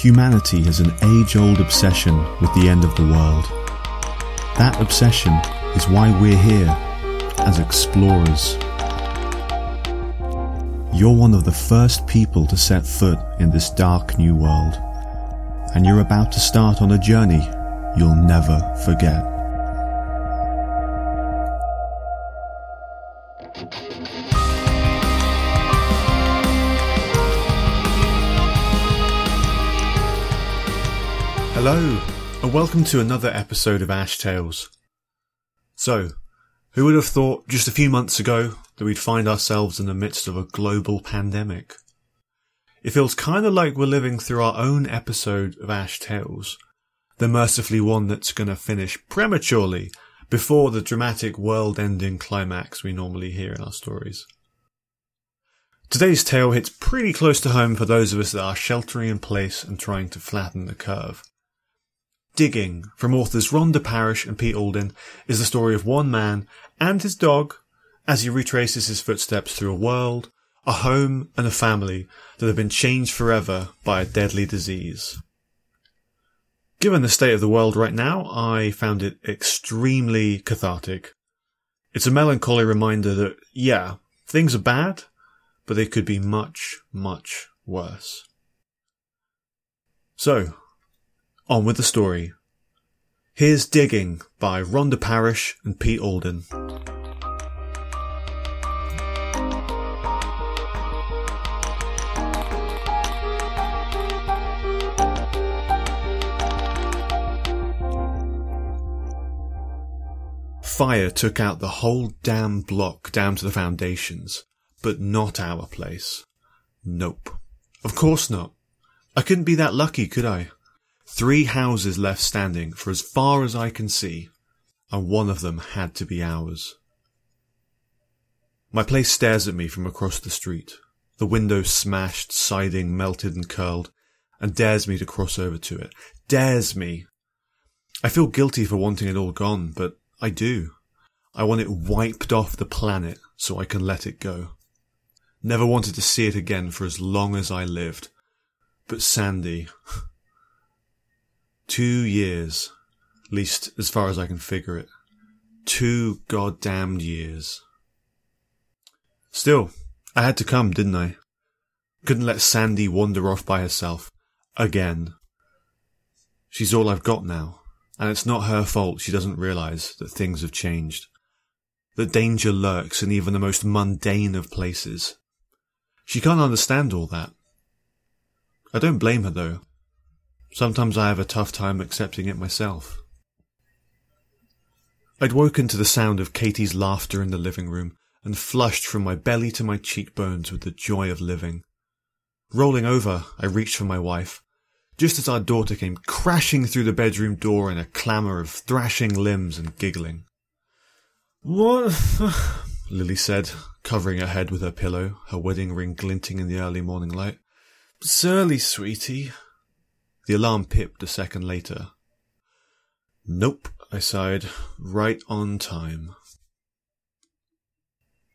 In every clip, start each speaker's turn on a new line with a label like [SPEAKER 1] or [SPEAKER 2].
[SPEAKER 1] Humanity has an age old obsession with the end of the world. That obsession is why we're here as explorers. You're one of the first people to set foot in this dark new world, and you're about to start on a journey you'll never forget. Hello, and welcome to another episode of Ash Tales. So, who would have thought just a few months ago that we'd find ourselves in the midst of a global pandemic? It feels kind of like we're living through our own episode of Ash Tales, the mercifully one that's going to finish prematurely before the dramatic world ending climax we normally hear in our stories. Today's tale hits pretty close to home for those of us that are sheltering in place and trying to flatten the curve. Digging from authors Rhonda Parrish and Pete Aldin is the story of one man and his dog as he retraces his footsteps through a world, a home, and a family that have been changed forever by a deadly disease. Given the state of the world right now, I found it extremely cathartic. It's a melancholy reminder that, yeah, things are bad, but they could be much, much worse. So, on with the story. Here's Digging by Rhonda Parrish and Pete Aldin. Fire took out the whole damn block down to the foundations, but not our place. Nope. Of course not. I couldn't be that lucky, could I? Three houses left standing for as far as I can see, and one of them had to be ours. My place stares at me from across the street, the window smashed, siding melted and curled, and dares me to cross over to it. Dares me! I feel guilty for wanting it all gone, but I do. I want it wiped off the planet so I can let it go. Never wanted to see it again for as long as I lived. But Sandy, Two years, at least as far as I can figure it. Two goddamned years. Still, I had to come, didn't I? Couldn't let Sandy wander off by herself. Again. She's all I've got now, and it's not her fault she doesn't realize that things have changed. That danger lurks in even the most mundane of places. She can't understand all that. I don't blame her though. Sometimes I have a tough time accepting it myself. I'd woken to the sound of Katie's laughter in the living room and flushed from my belly to my cheekbones with the joy of living. Rolling over, I reached for my wife, just as our daughter came crashing through the bedroom door in a clamour of thrashing limbs and giggling. What? Lily said, covering her head with her pillow, her wedding ring glinting in the early morning light. Surly, sweetie, the alarm pipped a second later. Nope, I sighed. Right on time.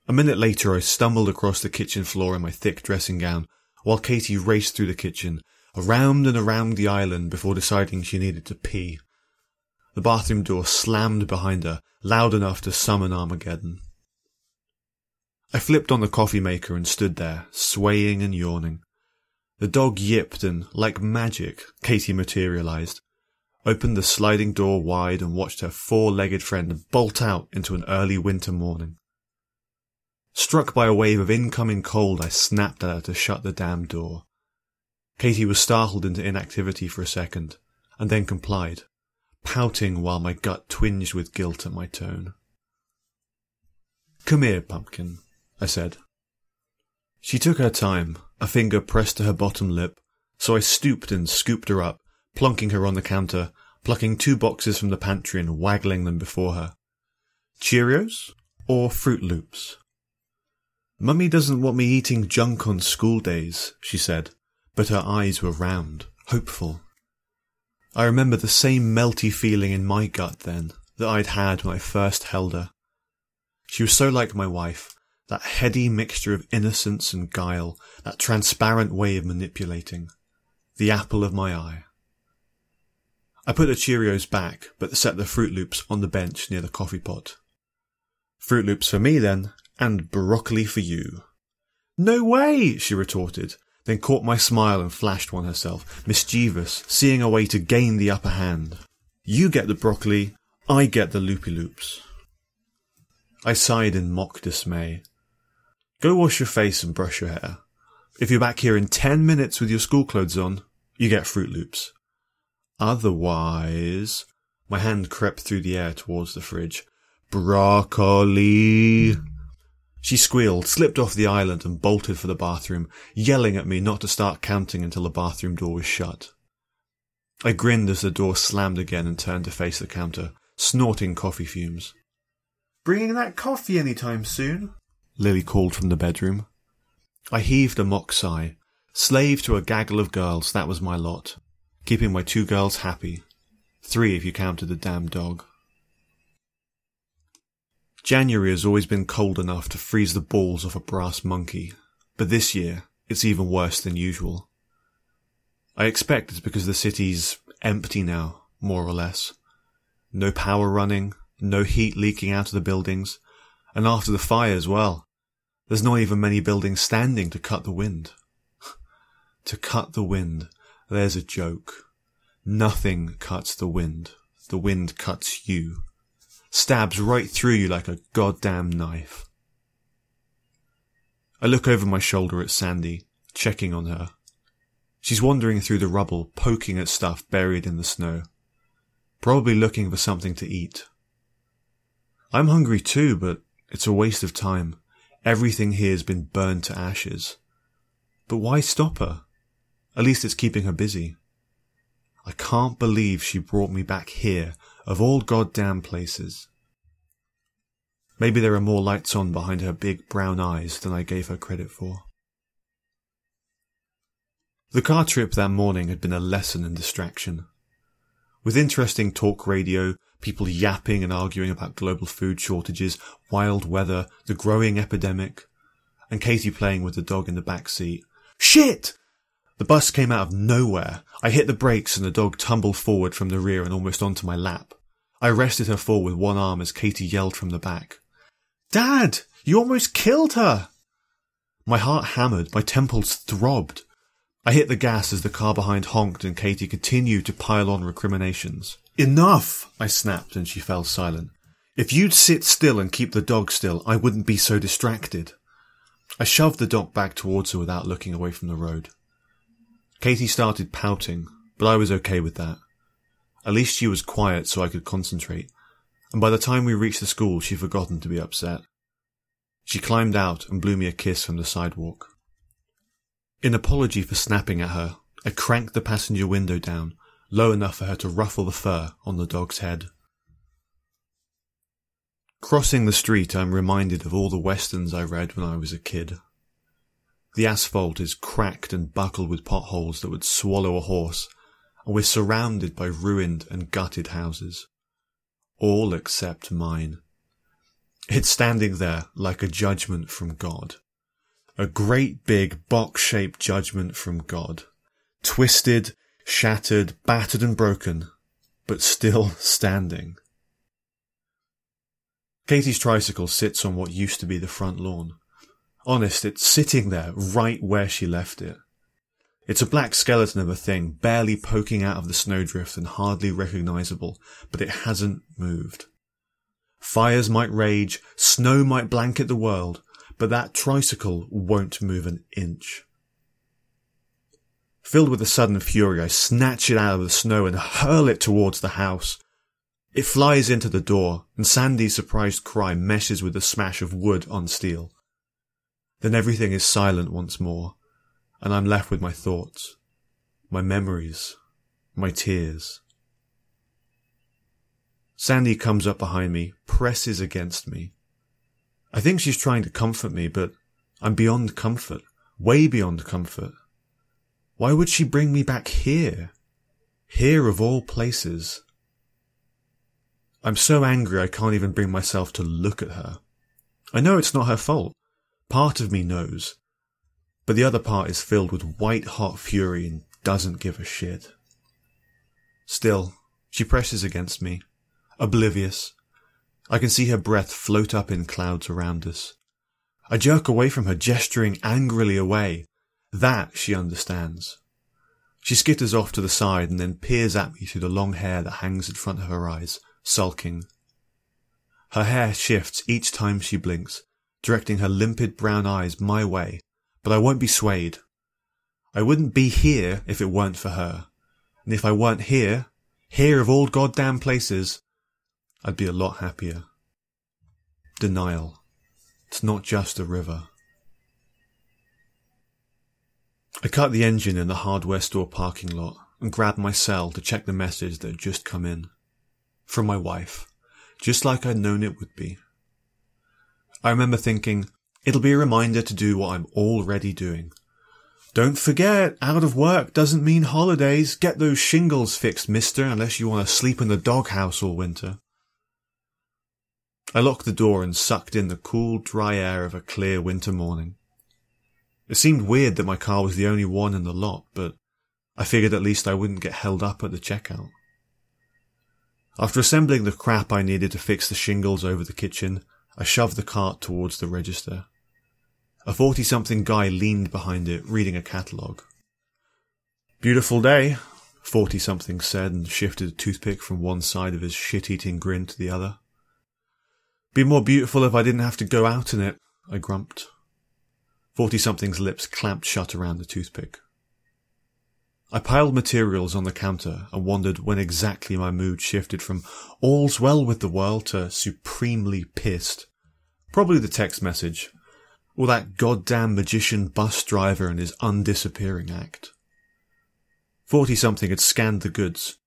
[SPEAKER 1] A minute later, I stumbled across the kitchen floor in my thick dressing gown, while Katie raced through the kitchen, around and around the island before deciding she needed to pee. The bathroom door slammed behind her, loud enough to summon Armageddon. I flipped on the coffee maker and stood there, swaying and yawning. The dog yipped and, like magic, Katie materialized, opened the sliding door wide and watched her four-legged friend bolt out into an early winter morning. Struck by a wave of incoming cold, I snapped at her to shut the damn door. Katie was startled into inactivity for a second, and then complied, pouting while my gut twinged with guilt at my tone. Come here, pumpkin, I said. She took her time, a finger pressed to her bottom lip, so I stooped and scooped her up, plonking her on the counter, plucking two boxes from the pantry and waggling them before her. Cheerios or Froot Loops? Mummy doesn't want me eating junk on school days, she said, but her eyes were round, hopeful. I remember the same melty feeling in my gut then that I'd had when I first held her. She was so like my wife, that heady mixture of innocence and guile, that transparent way of manipulating. The apple of my eye. I put the Cheerios back, but set the Froot Loops on the bench near the coffee pot. Froot Loops for me then, and broccoli for you. No way, she retorted, then caught my smile and flashed one herself, mischievous, seeing a way to gain the upper hand. You get the broccoli, I get the loopy loops. I sighed in mock dismay. Go wash your face and brush your hair. If you're back here in ten minutes with your school clothes on, you get Froot Loops. Otherwise, my hand crept through the air towards the fridge. Broccoli! She squealed, slipped off the island and bolted for the bathroom, yelling at me not to start counting until the bathroom door was shut. I grinned as the door slammed again and turned to face the counter, snorting coffee fumes. Bringing that coffee any time soon? Lily called from the bedroom. I heaved a mock sigh. Slave to a gaggle of girls, that was my lot. Keeping my two girls happy. Three if you counted the damn dog. January has always been cold enough to freeze the balls off a brass monkey, but this year it's even worse than usual. I expect it's because the city's empty now, more or less. No power running, no heat leaking out of the buildings, and after the fire as well. There's not even many buildings standing to cut the wind. to cut the wind, there's a joke. Nothing cuts the wind. The wind cuts you. Stabs right through you like a goddamn knife. I look over my shoulder at Sandy, checking on her. She's wandering through the rubble, poking at stuff buried in the snow. Probably looking for something to eat. I'm hungry too, but it's a waste of time. Everything here's been burned to ashes. But why stop her? At least it's keeping her busy. I can't believe she brought me back here, of all goddamn places. Maybe there are more lights on behind her big brown eyes than I gave her credit for. The car trip that morning had been a lesson in distraction. With interesting talk radio, people yapping and arguing about global food shortages, wild weather, the growing epidemic, and Katie playing with the dog in the back seat. Shit! The bus came out of nowhere. I hit the brakes and the dog tumbled forward from the rear and almost onto my lap. I arrested her fall with one arm as Katie yelled from the back. Dad! You almost killed her! My heart hammered, my temples throbbed. I hit the gas as the car behind honked and Katie continued to pile on recriminations. Enough! I snapped and she fell silent. If you'd sit still and keep the dog still, I wouldn't be so distracted. I shoved the dog back towards her without looking away from the road. Katie started pouting, but I was okay with that. At least she was quiet so I could concentrate, and by the time we reached the school she'd forgotten to be upset. She climbed out and blew me a kiss from the sidewalk. In apology for snapping at her, I cranked the passenger window down, low enough for her to ruffle the fur on the dog's head. Crossing the street, I'm reminded of all the westerns I read when I was a kid. The asphalt is cracked and buckled with potholes that would swallow a horse, and we're surrounded by ruined and gutted houses. All except mine. It's standing there like a judgment from God. A great big box-shaped judgment from God. Twisted, shattered, battered and broken, but still standing. Katie's tricycle sits on what used to be the front lawn. Honest, it's sitting there right where she left it. It's a black skeleton of a thing, barely poking out of the snowdrift and hardly recognizable, but it hasn't moved. Fires might rage, snow might blanket the world, but that tricycle won't move an inch. Filled with a sudden fury, I snatch it out of the snow and hurl it towards the house. It flies into the door, and Sandy's surprised cry meshes with the smash of wood on steel. Then everything is silent once more, and I'm left with my thoughts, my memories, my tears. Sandy comes up behind me, presses against me. I think she's trying to comfort me, but I'm beyond comfort, way beyond comfort. Why would she bring me back here? Here of all places. I'm so angry I can't even bring myself to look at her. I know it's not her fault. Part of me knows, but the other part is filled with white hot fury and doesn't give a shit. Still, she presses against me, oblivious. I can see her breath float up in clouds around us. I jerk away from her, gesturing angrily away. That she understands. She skitters off to the side and then peers at me through the long hair that hangs in front of her eyes, sulking. Her hair shifts each time she blinks, directing her limpid brown eyes my way, but I won't be swayed. I wouldn't be here if it weren't for her. And if I weren't here, here of all goddamn places, I'd be a lot happier. Denial. It's not just a river. I cut the engine in the hardware store parking lot and grabbed my cell to check the message that had just come in. From my wife, just like I'd known it would be. I remember thinking, it'll be a reminder to do what I'm already doing don't forget, out of work doesn't mean holidays. Get those shingles fixed, mister, unless you want to sleep in the doghouse all winter. I locked the door and sucked in the cool, dry air of a clear winter morning. It seemed weird that my car was the only one in the lot, but I figured at least I wouldn't get held up at the checkout. After assembling the crap I needed to fix the shingles over the kitchen, I shoved the cart towards the register. A forty something guy leaned behind it, reading a catalogue. Beautiful day, forty something said and shifted a toothpick from one side of his shit eating grin to the other. Be more beautiful if I didn't have to go out in it, I grumped. Forty something's lips clamped shut around the toothpick. I piled materials on the counter and wondered when exactly my mood shifted from all's well with the world to supremely pissed. Probably the text message, or that goddamn magician bus driver and his undisappearing act. Forty something had scanned the goods.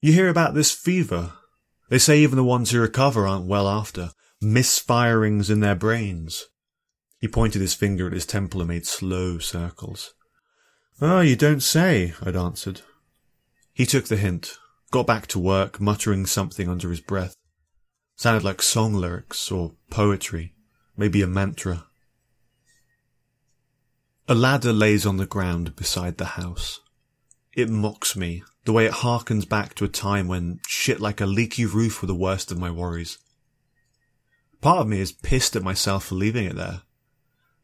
[SPEAKER 1] You hear about this fever. They say even the ones who recover aren't well after. Misfirings in their brains. He pointed his finger at his temple and made slow circles. Ah, oh, you don't say, I'd answered. He took the hint, got back to work, muttering something under his breath. Sounded like song lyrics or poetry, maybe a mantra. A ladder lays on the ground beside the house. It mocks me, the way it harkens back to a time when shit like a leaky roof were the worst of my worries. Part of me is pissed at myself for leaving it there.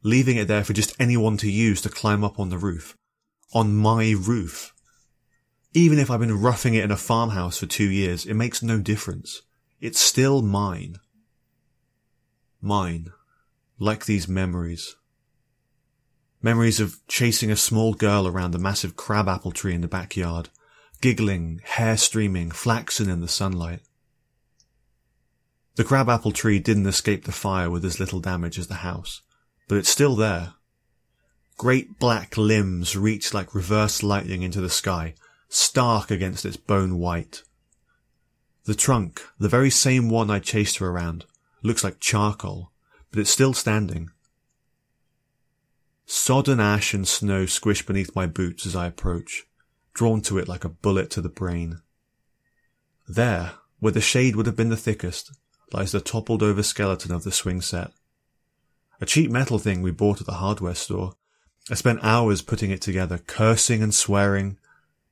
[SPEAKER 1] Leaving it there for just anyone to use to climb up on the roof. On my roof. Even if I've been roughing it in a farmhouse for two years, it makes no difference. It's still mine. Mine. Like these memories. Memories of chasing a small girl around the massive crabapple tree in the backyard, giggling, hair streaming, flaxen in the sunlight. The crabapple tree didn't escape the fire with as little damage as the house, but it's still there. Great black limbs reach like reverse lightning into the sky, stark against its bone white. The trunk, the very same one I chased her around, looks like charcoal, but it's still standing. Sodden ash and snow squish beneath my boots as I approach, drawn to it like a bullet to the brain. There, where the shade would have been the thickest, lies the toppled over skeleton of the swing set. A cheap metal thing we bought at the hardware store. I spent hours putting it together, cursing and swearing,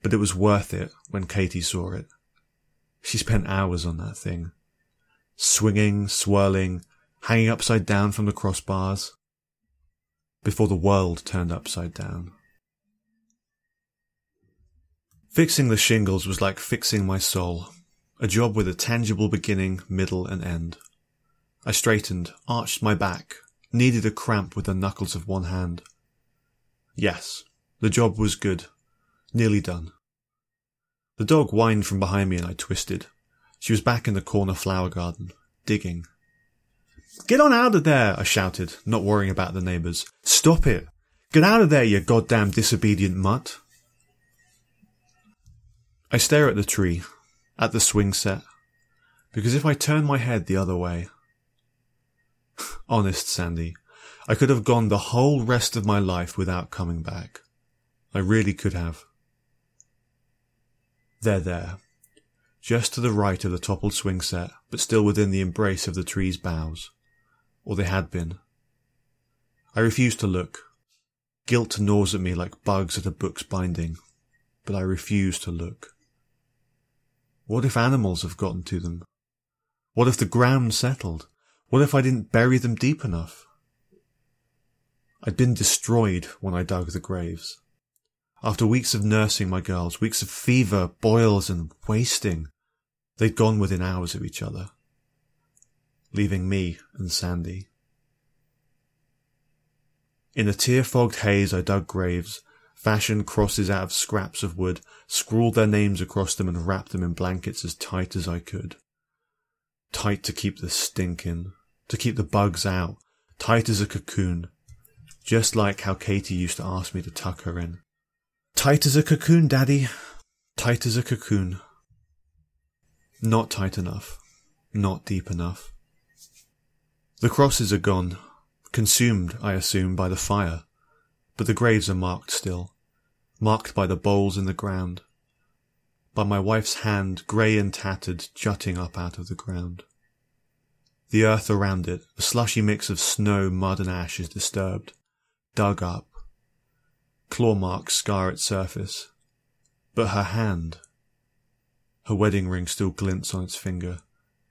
[SPEAKER 1] but it was worth it when Katie saw it. She spent hours on that thing. Swinging, swirling, hanging upside down from the crossbars before the world turned upside down. Fixing the shingles was like fixing my soul, a job with a tangible beginning, middle, and end. I straightened, arched my back, kneaded a cramp with the knuckles of one hand. Yes, the job was good, nearly done. The dog whined from behind me and I twisted. She was back in the corner flower garden, digging. Get on out of there, I shouted, not worrying about the neighbours. Stop it. Get out of there, you goddamn disobedient mutt. I stare at the tree, at the swing set, because if I turn my head the other way, honest Sandy, I could have gone the whole rest of my life without coming back. I really could have. They're there, just to the right of the toppled swing set, but still within the embrace of the tree's boughs or they had been. I refused to look. Guilt gnaws at me like bugs at a book's binding. but I refuse to look. What if animals have gotten to them? What if the ground settled? What if I didn't bury them deep enough? I'd been destroyed when I dug the graves. After weeks of nursing my girls, weeks of fever, boils, and wasting, they'd gone within hours of each other, leaving me and Sandy. In a tear-fogged haze, I dug graves, fashioned crosses out of scraps of wood, scrawled their names across them, and wrapped them in blankets as tight as I could. Tight to keep the stink in, to keep the bugs out, tight as a cocoon, just like how Katie used to ask me to tuck her in. Tight as a cocoon, Daddy. Tight as a cocoon. Not tight enough. Not deep enough. The crosses are gone, consumed, I assume, by the fire, but the graves are marked still, marked by the bowls in the ground, by my wife's hand, grey and tattered, jutting up out of the ground. The earth around it, a slushy mix of snow, mud, and ash, is disturbed, dug up. Claw marks scar its surface. But her hand, her wedding ring still glints on its finger,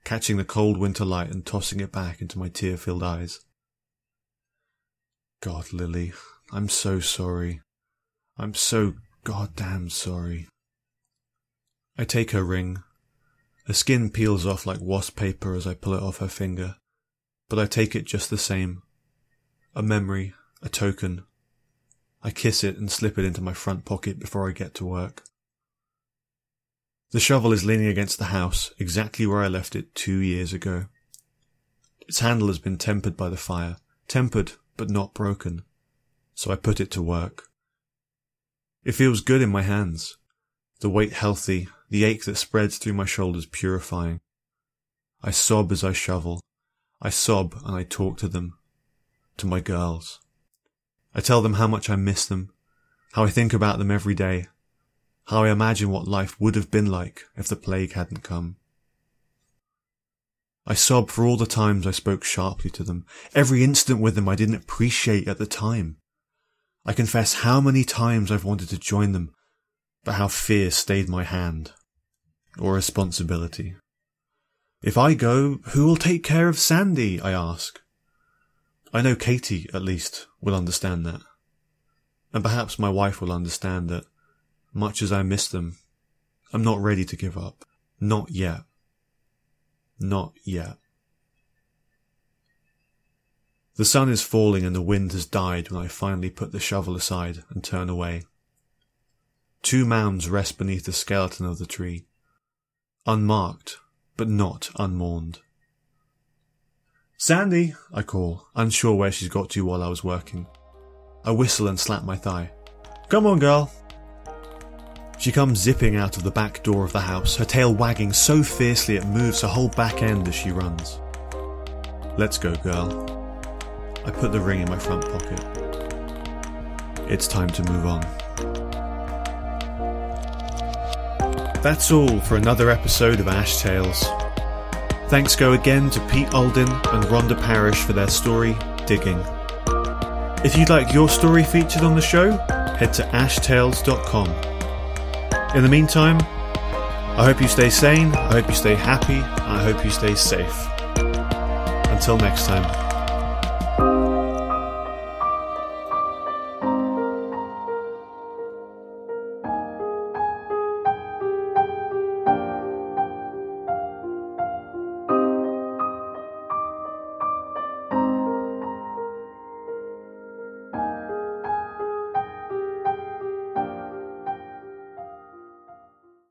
[SPEAKER 1] catching the cold winter light and tossing it back into my tear filled eyes. God, Lily, I'm so sorry. I'm so goddamn sorry. I take her ring. The skin peels off like wasp paper as I pull it off her finger, but I take it just the same. A memory, a token. I kiss it and slip it into my front pocket before I get to work. The shovel is leaning against the house, exactly where I left it two years ago. Its handle has been tempered by the fire, tempered but not broken, so I put it to work. It feels good in my hands, the weight healthy, the ache that spreads through my shoulders purifying. I sob as I shovel. I sob and I talk to them, to my girls. I tell them how much I miss them, how I think about them every day, how I imagine what life would have been like if the plague hadn't come. I sob for all the times I spoke sharply to them, every instant with them I didn't appreciate at the time. I confess how many times I've wanted to join them, but how fear stayed my hand. Or responsibility. If I go, who will take care of Sandy? I ask. I know Katie, at least, will understand that. And perhaps my wife will understand that, much as I miss them, I'm not ready to give up. Not yet. Not yet. The sun is falling and the wind has died when I finally put the shovel aside and turn away. Two mounds rest beneath the skeleton of the tree, unmarked but not unmourned. Sandy, I call, unsure where she's got to while I was working. I whistle and slap my thigh. Come on, girl. She comes zipping out of the back door of the house, her tail wagging so fiercely it moves her whole back end as she runs. Let's go, girl. I put the ring in my front pocket. It's time to move on. That's all for another episode of Ash Tales. Thanks go again to Pete Aldin and Rhonda Parrish for their story, Digging. If you'd like your story featured on the show, head to ashtales.com. In the meantime, I hope you stay sane, I hope you stay happy, I hope you stay safe. Until next time.